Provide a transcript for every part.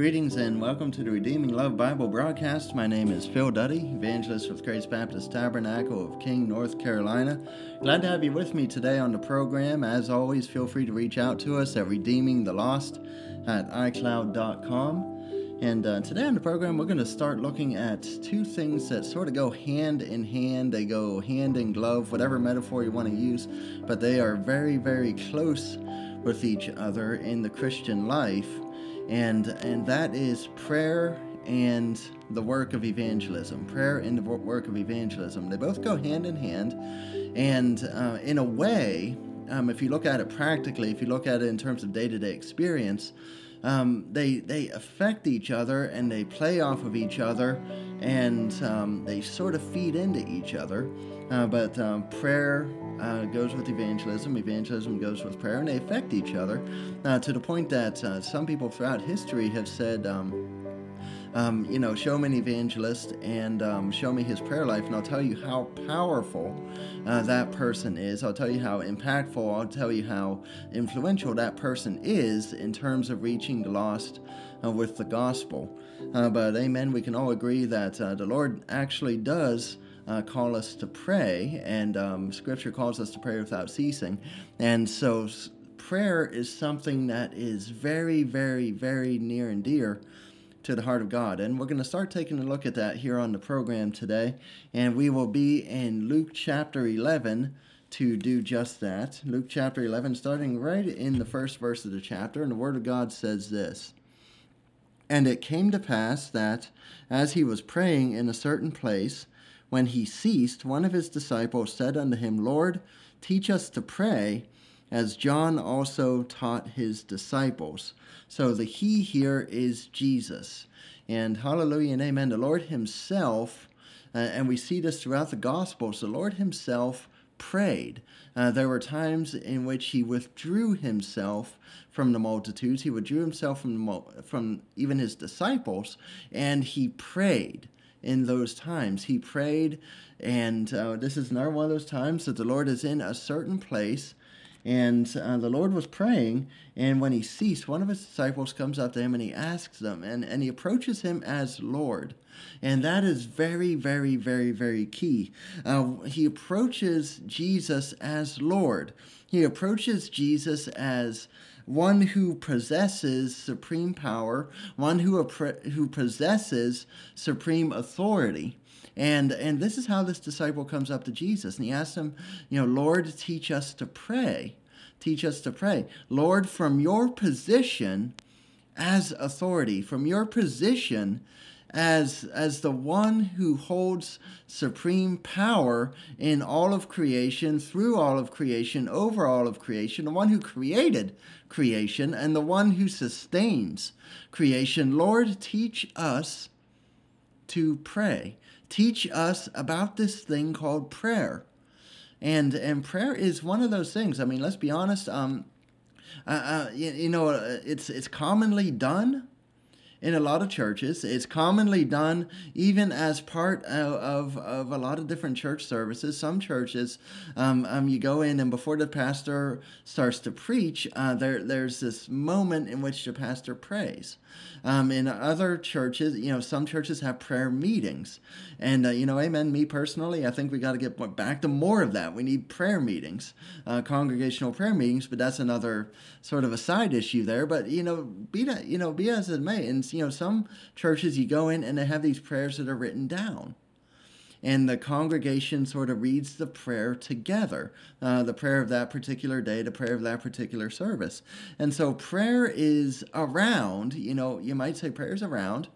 Greetings and welcome to the Redeeming Love Bible broadcast. My name is Phil Duddy, evangelist with Grace Baptist Tabernacle of King, North Carolina. Glad to have you with me today on the program. As always, feel free to reach out to us at redeemingthelost at iCloud.com. And uh, today on the program, we're going to start looking at two things that sort of go hand in hand. They go hand in glove, whatever metaphor you want to use, but they are very, very close with each other in the Christian life and and that is prayer and the work of evangelism. Prayer and the work of evangelism. They both go hand in hand, and uh, in a way, um, if you look at it practically, if you look at it in terms of day-to-day experience. Um, they they affect each other and they play off of each other, and um, they sort of feed into each other. Uh, but um, prayer uh, goes with evangelism, evangelism goes with prayer, and they affect each other uh, to the point that uh, some people throughout history have said, um, you know, show me an evangelist and um, show me his prayer life, and I'll tell you how powerful uh, that person is. I'll tell you how impactful, I'll tell you how influential that person is in terms of reaching the lost uh, with the gospel. Uh, but amen, we can all agree that the Lord actually does uh, call us to pray, and um, Scripture calls us to pray without ceasing. And so, prayer is something that is very, very, very near and dear to the heart of God. And we're going to start taking a look at that here on the program today. And we will be in Luke chapter 11 to do just that. Luke chapter 11, starting right in the first verse of the chapter. And the Word of God says this And it came to pass that as he was praying in a certain place, when he ceased, one of his disciples said unto him, Lord, teach us to pray, as John also taught his disciples. So the he here is Jesus. And hallelujah and amen. The Lord himself, uh, and we see this throughout the Gospels, the Lord himself prayed. Uh, there were times in which he withdrew himself from the multitudes. He withdrew himself from, the, from even his disciples, and he prayed in those times. He prayed, and uh, this is another one of those times that the Lord is in a certain place. And uh, the Lord was praying, and when he ceased, one of his disciples comes up to him and he asks them, and, and he approaches him as Lord. And that is very, very, very, very key. Uh, he approaches Jesus as Lord. He approaches Jesus as one who possesses supreme power, one who, who possesses supreme authority. And, and this is how this disciple comes up to Jesus. And he asks him, you know, Lord, teach us to pray. Teach us to pray. Lord, from your position as authority, from your position as, as the one who holds supreme power in all of creation, through all of creation, over all of creation, the one who created creation, and the one who sustains creation. Lord, teach us to pray. Teach us about this thing called prayer. And, and prayer is one of those things. I mean, let's be honest. Um, uh, uh, you, you know, it's it's commonly done in a lot of churches. It's commonly done even as part of, of, of a lot of different church services. Some churches, um, um, you go in and before the pastor starts to preach, uh, there there's this moment in which the pastor prays. Um, in other churches, you know, some churches have prayer meetings, and uh, you know, amen. Me personally, I think we got to get back to more of that. We need prayer meetings, uh, congregational prayer meetings, but that's another sort of a side issue there. But you know, be that you know, be as it may, you know, some churches you go in and they have these prayers that are written down and the congregation sort of reads the prayer together uh, the prayer of that particular day, the prayer of that particular service. And so prayer is around, you know, you might say prayer is around.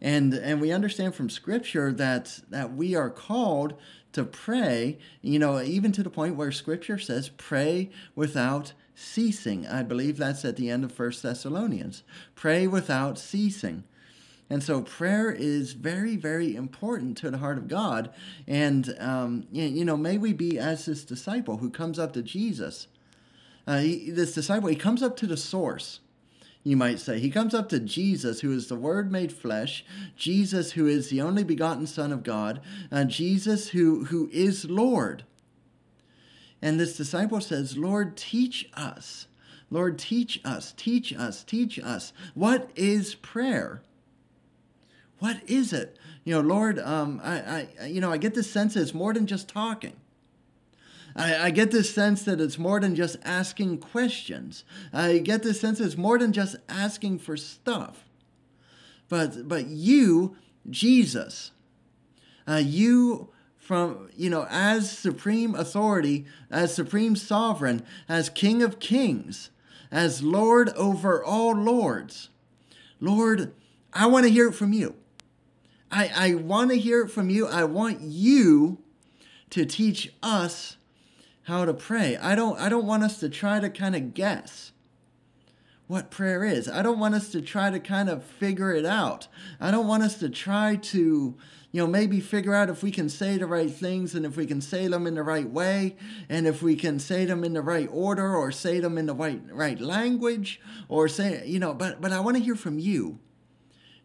And, and we understand from scripture that, that we are called to pray, you know, even to the point where scripture says, pray without ceasing. I believe that's at the end of First Thessalonians. Pray without ceasing. And so prayer is very, very important to the heart of God. And, um, you know, may we be as this disciple who comes up to Jesus. Uh, he, this disciple, he comes up to the source, you might say. He comes up to Jesus, who is the Word made flesh, Jesus, who is the only begotten Son of God, uh, Jesus, who, who is Lord. And this disciple says, Lord, teach us Lord, teach us, teach us, teach us. What is prayer? What is it? You know, Lord, um, I, I, you know, I get this sense that it's more than just talking. I, I, get this sense that it's more than just asking questions. I get this sense that it's more than just asking for stuff. But, but you, Jesus, uh, you from, you know, as supreme authority, as supreme sovereign, as King of kings, as Lord over all lords. Lord, I want to hear it from you. I, I want to hear it from you. I want you to teach us how to pray. I don't I don't want us to try to kind of guess what prayer is. I don't want us to try to kind of figure it out. I don't want us to try to you know, maybe figure out if we can say the right things and if we can say them in the right way and if we can say them in the right order or say them in the right right language or say, you know, but but I want to hear from you,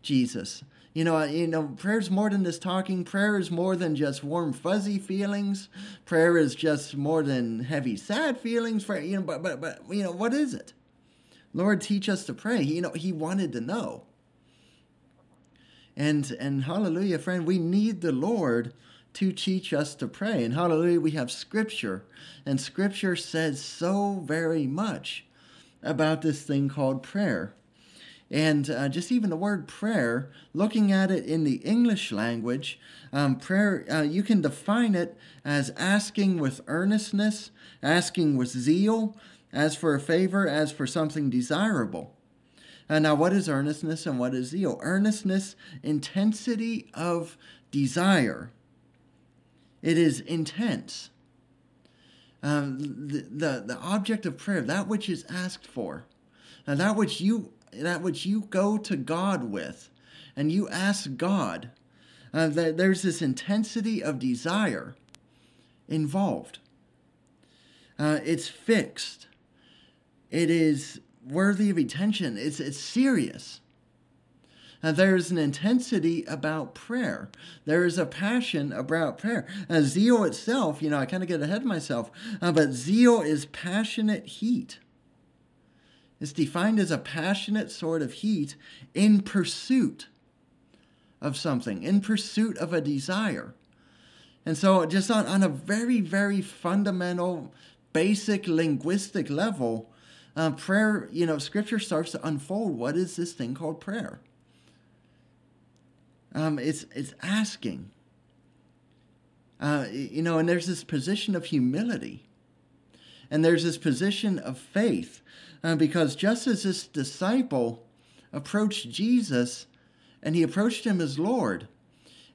Jesus. You know, you know, prayer is more than just talking. Prayer is more than just warm, fuzzy feelings. Prayer is just more than heavy, sad feelings. For you know, but but but you know, what is it? Lord, teach us to pray. You know, He wanted to know. And and hallelujah, friend, we need the Lord to teach us to pray. And hallelujah, we have scripture. And scripture says so very much about this thing called prayer. And uh, just even the word prayer, looking at it in the English language, um, prayer, uh, you can define it as asking with earnestness, asking with zeal, as for a favor, as for something desirable. Uh, now, what is earnestness and what is zeal? Earnestness, intensity of desire. It is intense. Um, the, the, the object of prayer, that which is asked for, and that which you that which you go to God with, and you ask God, uh, that there's this intensity of desire involved. Uh, it's fixed. It is worthy of attention. It's, it's serious. There's an intensity about prayer. There is a passion about prayer. Uh, zeal itself, you know, I kind of get ahead of myself, uh, but zeal is passionate heat. It's defined as a passionate sort of heat in pursuit of something, in pursuit of a desire. And so, just on, on a very, very fundamental, basic linguistic level, uh, prayer, you know, scripture starts to unfold. What is this thing called prayer? Um, it's, it's asking. Uh, you know, and there's this position of humility. And there's this position of faith. Uh, because just as this disciple approached Jesus and he approached him as Lord,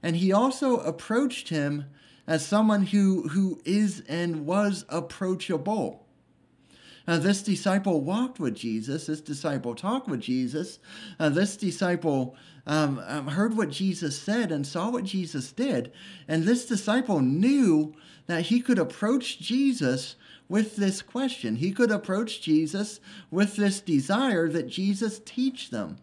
and he also approached him as someone who, who is and was approachable. Uh, this disciple walked with Jesus. This disciple talked with Jesus. Uh, this disciple um, um, heard what Jesus said and saw what Jesus did. And this disciple knew that he could approach Jesus with this question. He could approach Jesus with this desire that Jesus teach them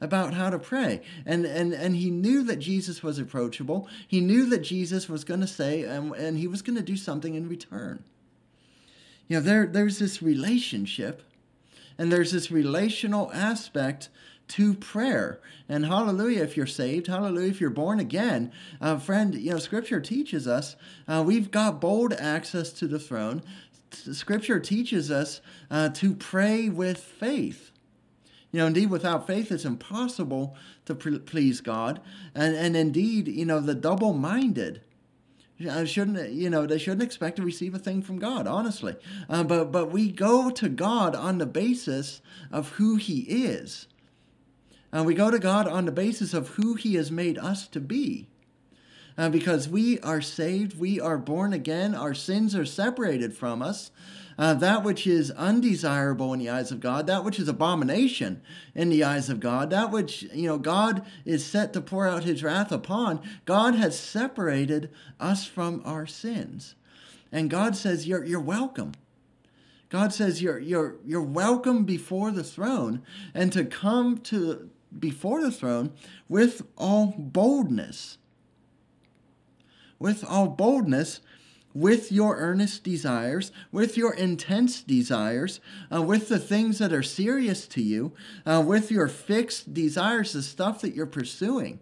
about how to pray. And, and, and he knew that Jesus was approachable. He knew that Jesus was going to say, and, and he was going to do something in return. You know, there, there's this relationship and there's this relational aspect to prayer. And hallelujah if you're saved, hallelujah if you're born again. Uh, friend, you know, Scripture teaches us uh, we've got bold access to the throne. Scripture teaches us uh, to pray with faith. You know, indeed, without faith, it's impossible to please God. And, and indeed, you know, the double minded Shouldn't, you know, they shouldn't expect to receive a thing from God, honestly. Uh, but but we go to God on the basis of who He is, and we go to God on the basis of who He has made us to be. Uh, because we are saved, we are born again, our sins are separated from us, uh, that which is undesirable in the eyes of God, that which is abomination in the eyes of God, that which, you know, God is set to pour out his wrath upon, God has separated us from our sins. And God says, You're, you're welcome. God says you're, you're, you're welcome before the throne and to come to before the throne with all boldness. With all boldness with your earnest desires, with your intense desires, uh, with the things that are serious to you, uh, with your fixed desires, the stuff that you're pursuing,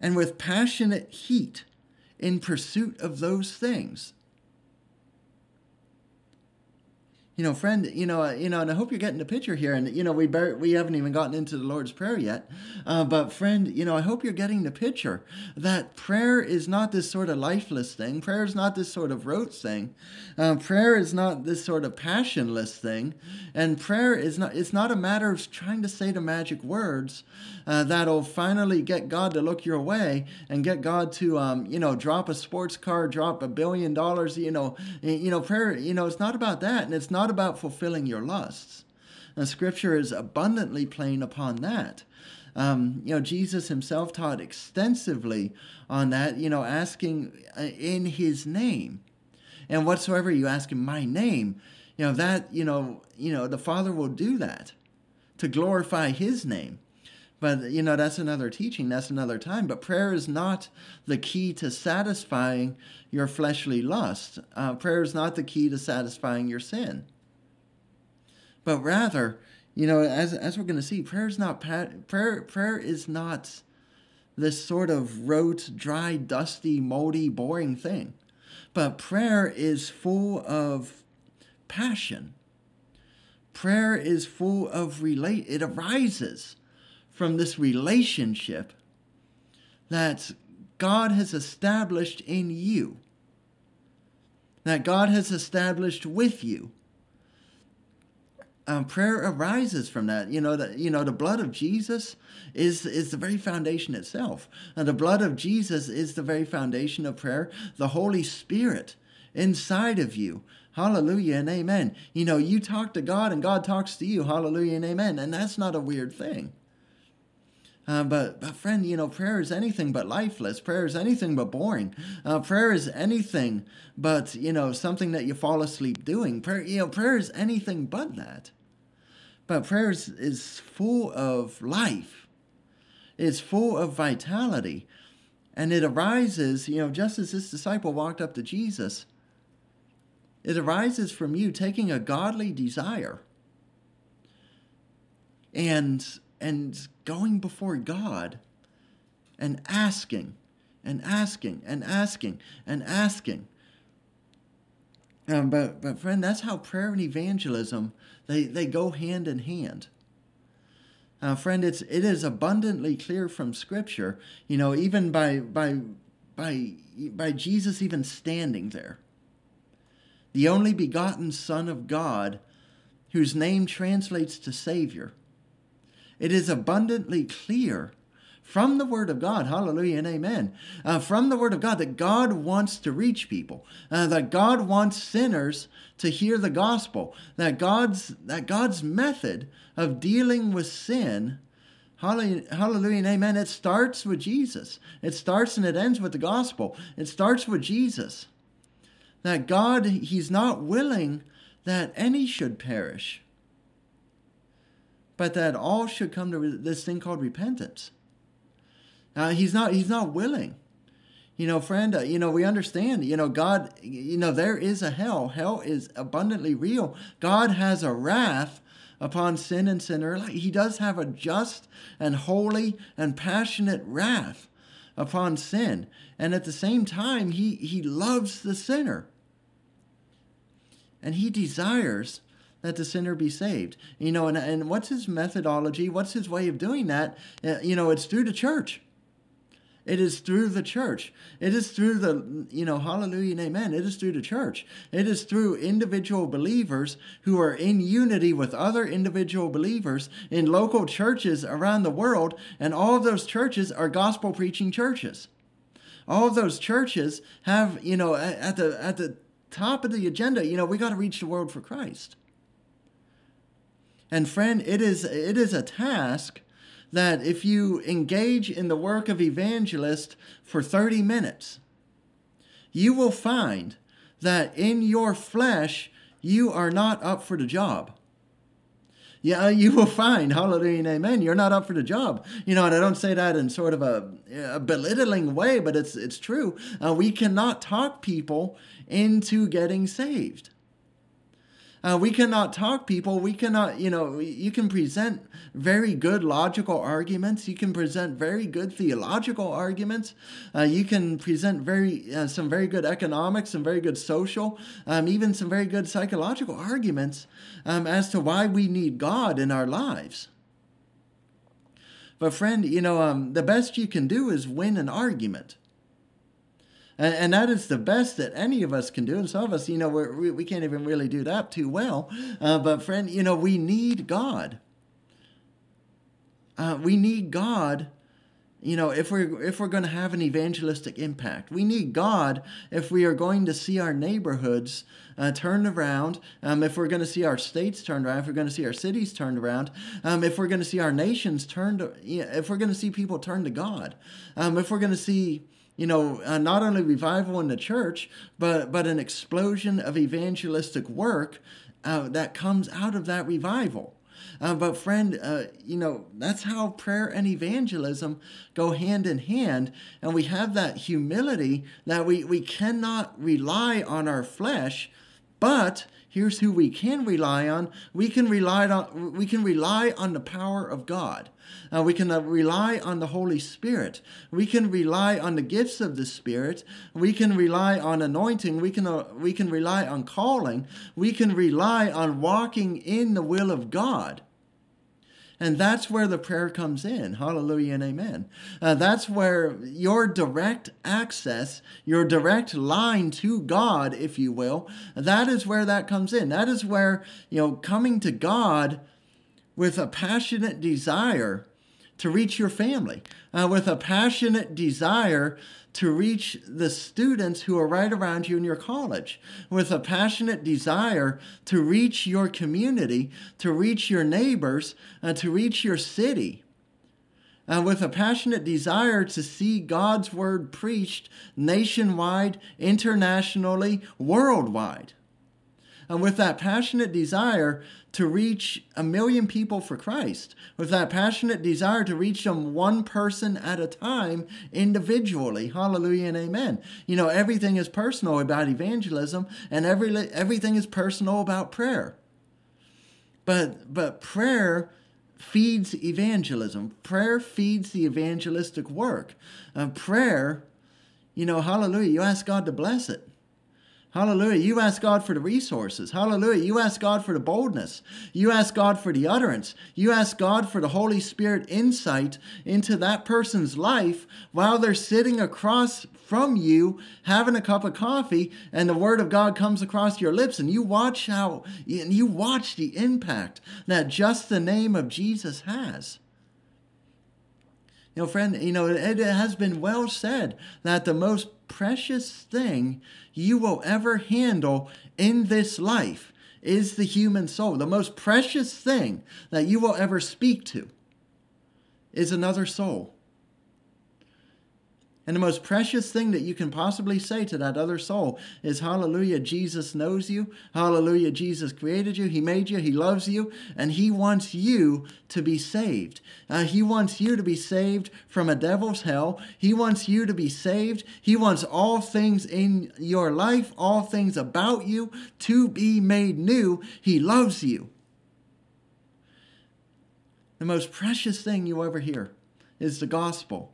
and with passionate heat in pursuit of those things. You know, friend, you know, uh, you know, and I hope you're getting the picture here. And you know, we bar- we haven't even gotten into the Lord's Prayer yet, uh, but friend, you know, I hope you're getting the picture that prayer is not this sort of lifeless thing. Prayer is not this sort of rote thing. Uh, prayer is not this sort of passionless thing, and prayer is not. It's not a matter of trying to say the magic words uh, that'll finally get God to look your way and get God to, um, you know, drop a sports car, drop a billion dollars. You know, you know, prayer. You know, it's not about that, and it's not not about fulfilling your lusts. And Scripture is abundantly plain upon that. Um, you know, Jesus himself taught extensively on that, you know, asking uh, in his name. And whatsoever you ask in my name, you know, that, you know, you know, the Father will do that to glorify his name. But, you know, that's another teaching, that's another time. But prayer is not the key to satisfying your fleshly lust. Uh, prayer is not the key to satisfying your sin but rather, you know, as as we're going to see, prayer is not prayer. Prayer is not this sort of rote, dry, dusty, moldy, boring thing, but prayer is full of passion. Prayer is full of relate. It arises from this relationship that God has established in you, that God has established with you um, prayer arises from that. You know that you know the blood of Jesus is is the very foundation itself. And the blood of Jesus is the very foundation of prayer. The Holy Spirit inside of you. Hallelujah and amen. You know, you talk to God and God talks to you. Hallelujah and amen. And that's not a weird thing. Uh, but, but friend, you know, prayer is anything but lifeless. Prayer is anything but boring. Uh, prayer is anything but you know something that you fall asleep doing. Prayer, you know, prayer is anything but that. But prayer is, is full of life. It's full of vitality, and it arises, you know, just as this disciple walked up to Jesus. It arises from you taking a godly desire and and going before God and asking and asking and asking and asking. Um, but, but friend, that's how prayer and evangelism they, they go hand in hand. Friend, it's it is abundantly clear from Scripture, you know, even by by by by Jesus even standing there, the only begotten Son of God, whose name translates to Savior it is abundantly clear from the Word of God, hallelujah and amen, uh, from the Word of God that God wants to reach people, uh, that God wants sinners to hear the gospel, that God's, that God's method of dealing with sin, hallelujah, hallelujah and amen, it starts with Jesus. It starts and it ends with the gospel. It starts with Jesus. That God, He's not willing that any should perish but that all should come to this thing called repentance. Uh, he's not. He's not willing. You know, friend. Uh, you know, we understand. You know, God. You know, there is a hell. Hell is abundantly real. God has a wrath upon sin and sinner. He does have a just and holy and passionate wrath upon sin, and at the same time, he he loves the sinner, and he desires that the sinner be saved. You know, and, and what's his methodology? What's his way of doing that? Uh, you know, it's through the church. It is through the church. It is through the, you know, hallelujah and amen. It is through the church. It is through individual believers who are in unity with other individual believers in local churches around the world. And all of those churches are gospel preaching churches. All of those churches have, you know, at the, at the top of the agenda, you know, we got to reach the world for Christ. And friend, it is it is a task that if you engage in the work of evangelist for 30 minutes, you will find that in your flesh you are not up for the job. yeah, you will find, hallelujah and amen, you're not up for the job. You know, and I don't say that in sort of a, a belittling way, but it's, it's true. Uh, we cannot talk people into getting saved. Uh, we cannot talk people. We cannot, you know, you can present very good logical arguments. You can present very good theological arguments. Uh, you can present very uh, some very good economics, some very good social, um, even some very good psychological arguments um, as to why we need God in our lives. But friend, you know, um, the best you can do is win an argument. And, and that is the best that any of us can do. And some of us, you know, we, we can't even really do that too well. Uh, but, friend, you know, we need God. Uh, we need God you know if we're if we're going to have an evangelistic impact we need god if we are going to see our neighborhoods uh, turned around um, if we're going to see our states turned around if we're going to see our cities turned around um, if we're going to see our nations turned if we're going to see people turn to god um, if we're going to see you know, uh, not only revival in the church, but but an explosion of evangelistic work uh, that comes out of that revival. Uh, but friend, uh, you know that's how prayer and evangelism go hand in hand, and we have that humility that we we cannot rely on our flesh, but here's who we can rely on. We can rely on we can rely on the power of God. Uh, we can uh, rely on the Holy Spirit. We can rely on the gifts of the Spirit. We can rely on anointing. We can, uh, we can rely on calling. We can rely on walking in the will of God. And that's where the prayer comes in. Hallelujah and amen. Uh, that's where your direct access, your direct line to God, if you will, that is where that comes in. That is where, you know, coming to God with a passionate desire to reach your family, uh, with a passionate desire to reach the students who are right around you in your college, with a passionate desire to reach your community, to reach your neighbors, uh, to reach your city. Uh, with a passionate desire to see God's word preached nationwide, internationally, worldwide. And with that passionate desire to reach a million people for Christ, with that passionate desire to reach them one person at a time individually. Hallelujah and amen. You know, everything is personal about evangelism, and every, everything is personal about prayer. But, but prayer feeds evangelism. Prayer feeds the evangelistic work. And prayer, you know, hallelujah, you ask God to bless it. Hallelujah. You ask God for the resources. Hallelujah. You ask God for the boldness. You ask God for the utterance. You ask God for the Holy Spirit insight into that person's life while they're sitting across from you having a cup of coffee and the word of God comes across your lips and you watch how and you watch the impact that just the name of Jesus has. You know, friend, you know, it has been well said that the most precious thing you will ever handle in this life is the human soul. The most precious thing that you will ever speak to is another soul. And the most precious thing that you can possibly say to that other soul is, Hallelujah, Jesus knows you. Hallelujah, Jesus created you. He made you. He loves you. And He wants you to be saved. Uh, he wants you to be saved from a devil's hell. He wants you to be saved. He wants all things in your life, all things about you to be made new. He loves you. The most precious thing you ever hear is the gospel.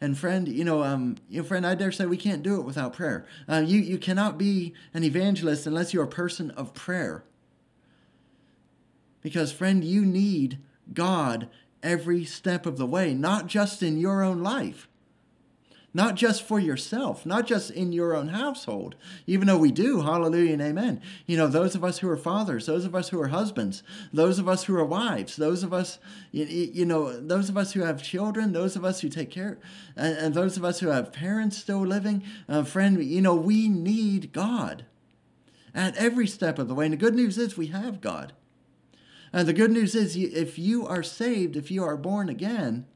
And friend, you know, um, you know, friend, I dare say we can't do it without prayer. Uh, you you cannot be an evangelist unless you're a person of prayer. Because friend, you need God every step of the way, not just in your own life, not just for yourself, not just in your own household, even though we do, hallelujah and amen. You know, those of us who are fathers, those of us who are husbands, those of us who are wives, those of us, you, know, those of us who have children, those of us who take care, and, and those of us who have parents still living, uh, friend, you know, we need God at every step of the way. And the good news is we have God. And the good news is if you are saved, if you are born again,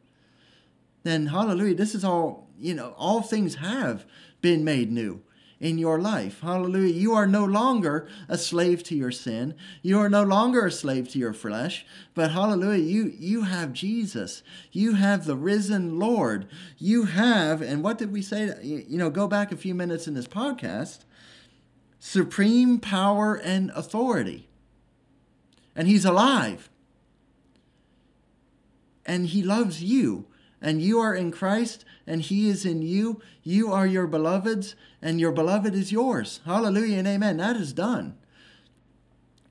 then hallelujah, this is all you know, all things have been made new. in your life. Hallelujah. You are no longer a slave to your sin. You are no longer a slave to your flesh, but hallelujah, you you have Jesus. You have the risen Lord. You have and what did we say? You know, go back a few minutes in this podcast. Supreme power and authority. And he's alive. And he loves you and you are in Christ and he is in you, you are your beloved's and your beloved is yours. Hallelujah and amen. That is done.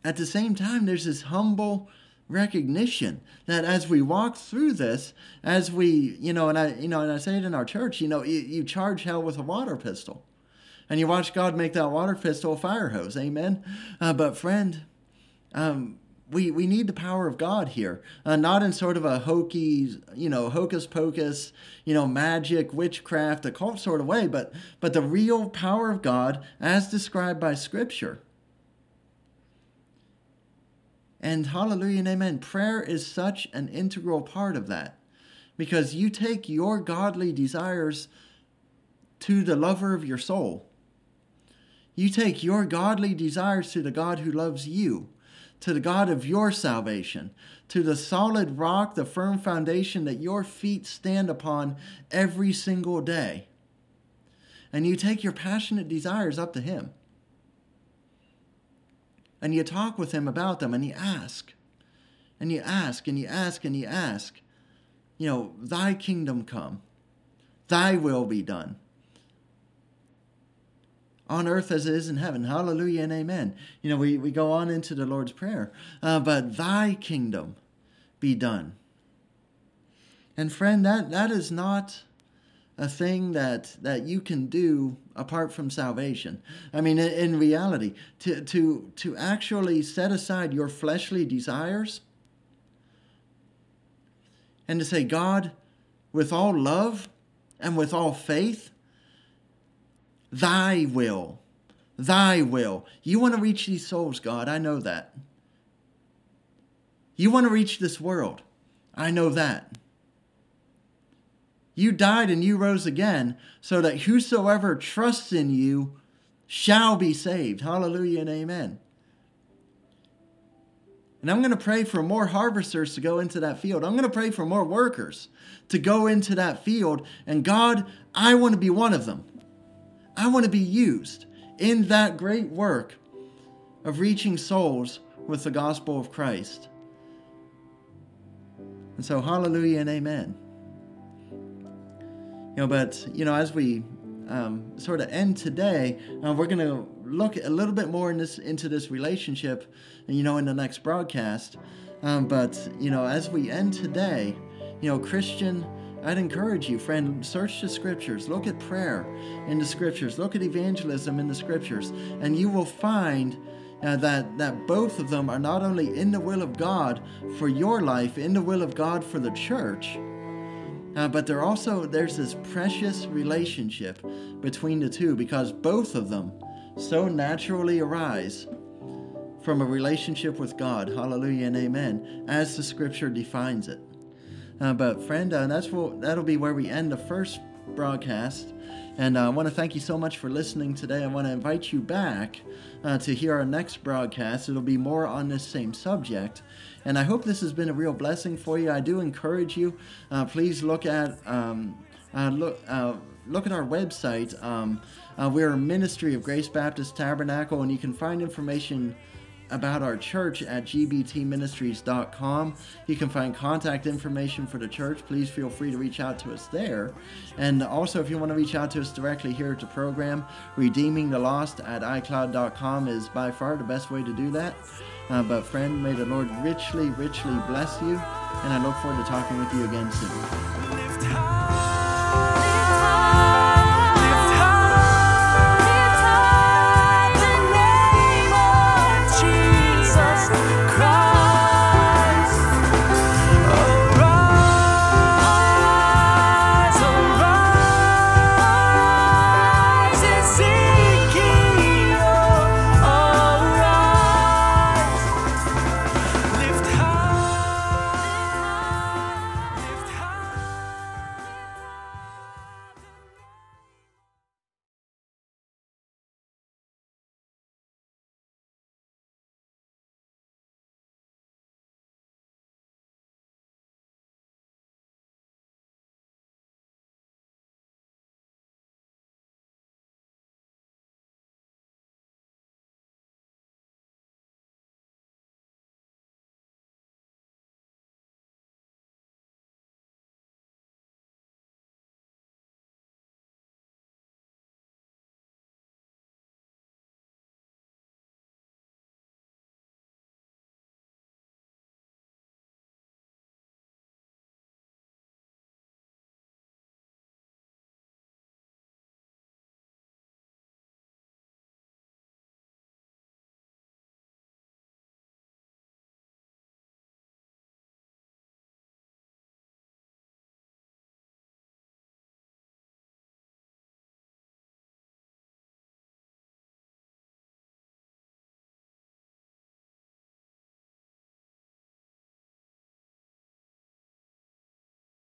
At the same time, there's this humble recognition that as we walk through this, as we, you know, and I, you know, and I say it in our church, you know, you, you charge hell with a water pistol. And you watch God make that water pistol a fire hose. Amen. Uh, but friend, um, we, we need the power of God here, uh, not in sort of a hokey, you know, hocus pocus, you know, magic, witchcraft, occult sort of way, but but the real power of God as described by Scripture. And hallelujah and amen. Prayer is such an integral part of that because you take your godly desires to the lover of your soul. You take your godly desires to the God who loves you to the God of your salvation, to the solid rock, the firm foundation that your feet stand upon every single day. And you take your passionate desires up to Him. And you talk with Him about them and you ask. And you ask and you ask and you ask. You know, Thy kingdom come, Thy will be done on earth as it is in heaven. Hallelujah and amen. You know, we, we go on into the Lord's Prayer. Uh, but thy kingdom be done. And friend, that, that is not a thing that, that you can do apart from salvation. I mean, in, in reality, to, to, to actually set aside your fleshly desires and to say, God, with all love and with all faith, Thy will. Thy will. You want to reach these souls, God. I know that. You want to reach this world. I know that. You died and you rose again so that whosoever trusts in you shall be saved. Hallelujah and amen. And I'm going to pray for more harvesters to go into that field. I'm going to pray for more workers to go into that field. And God, I want to be one of them. I want to be used in that great work of reaching souls with the gospel of Christ. And so, hallelujah and amen. You know, but, you know, as we um, sort of end today, uh, we're going to look a little bit more in this, into this relationship, you know, in the next broadcast. Um, but, you know, as we end today, you know, Christian I'd encourage you, friend, search the scriptures, look at prayer in the scriptures, look at evangelism in the scriptures, and you will find uh, that, that both of them are not only in the will of God for your life, in the will of God for the church, uh, but there also there's this precious relationship between the two because both of them so naturally arise from a relationship with God. Hallelujah and amen, as the scripture defines it. Uh, but friend, uh, that's what that'll be where we end the first broadcast. And uh, I want to thank you so much for listening today. I want to invite you back uh, to hear our next broadcast. It'll be more on this same subject. And I hope this has been a real blessing for you. I do encourage you. Uh, please look at um, uh, look look at our website. Um, we're a ministry of Grace Baptist Tabernacle, and you can find information about our church at gbtministries.com. You can find contact information for the church. Please feel free to reach out to us there. And also, if you want to reach out to us directly here at the program, redeeming the lost at iCloud.com is by far the best way to do that. Uh, but, friend, may the Lord richly, richly bless you. And I look forward to talking with you again soon.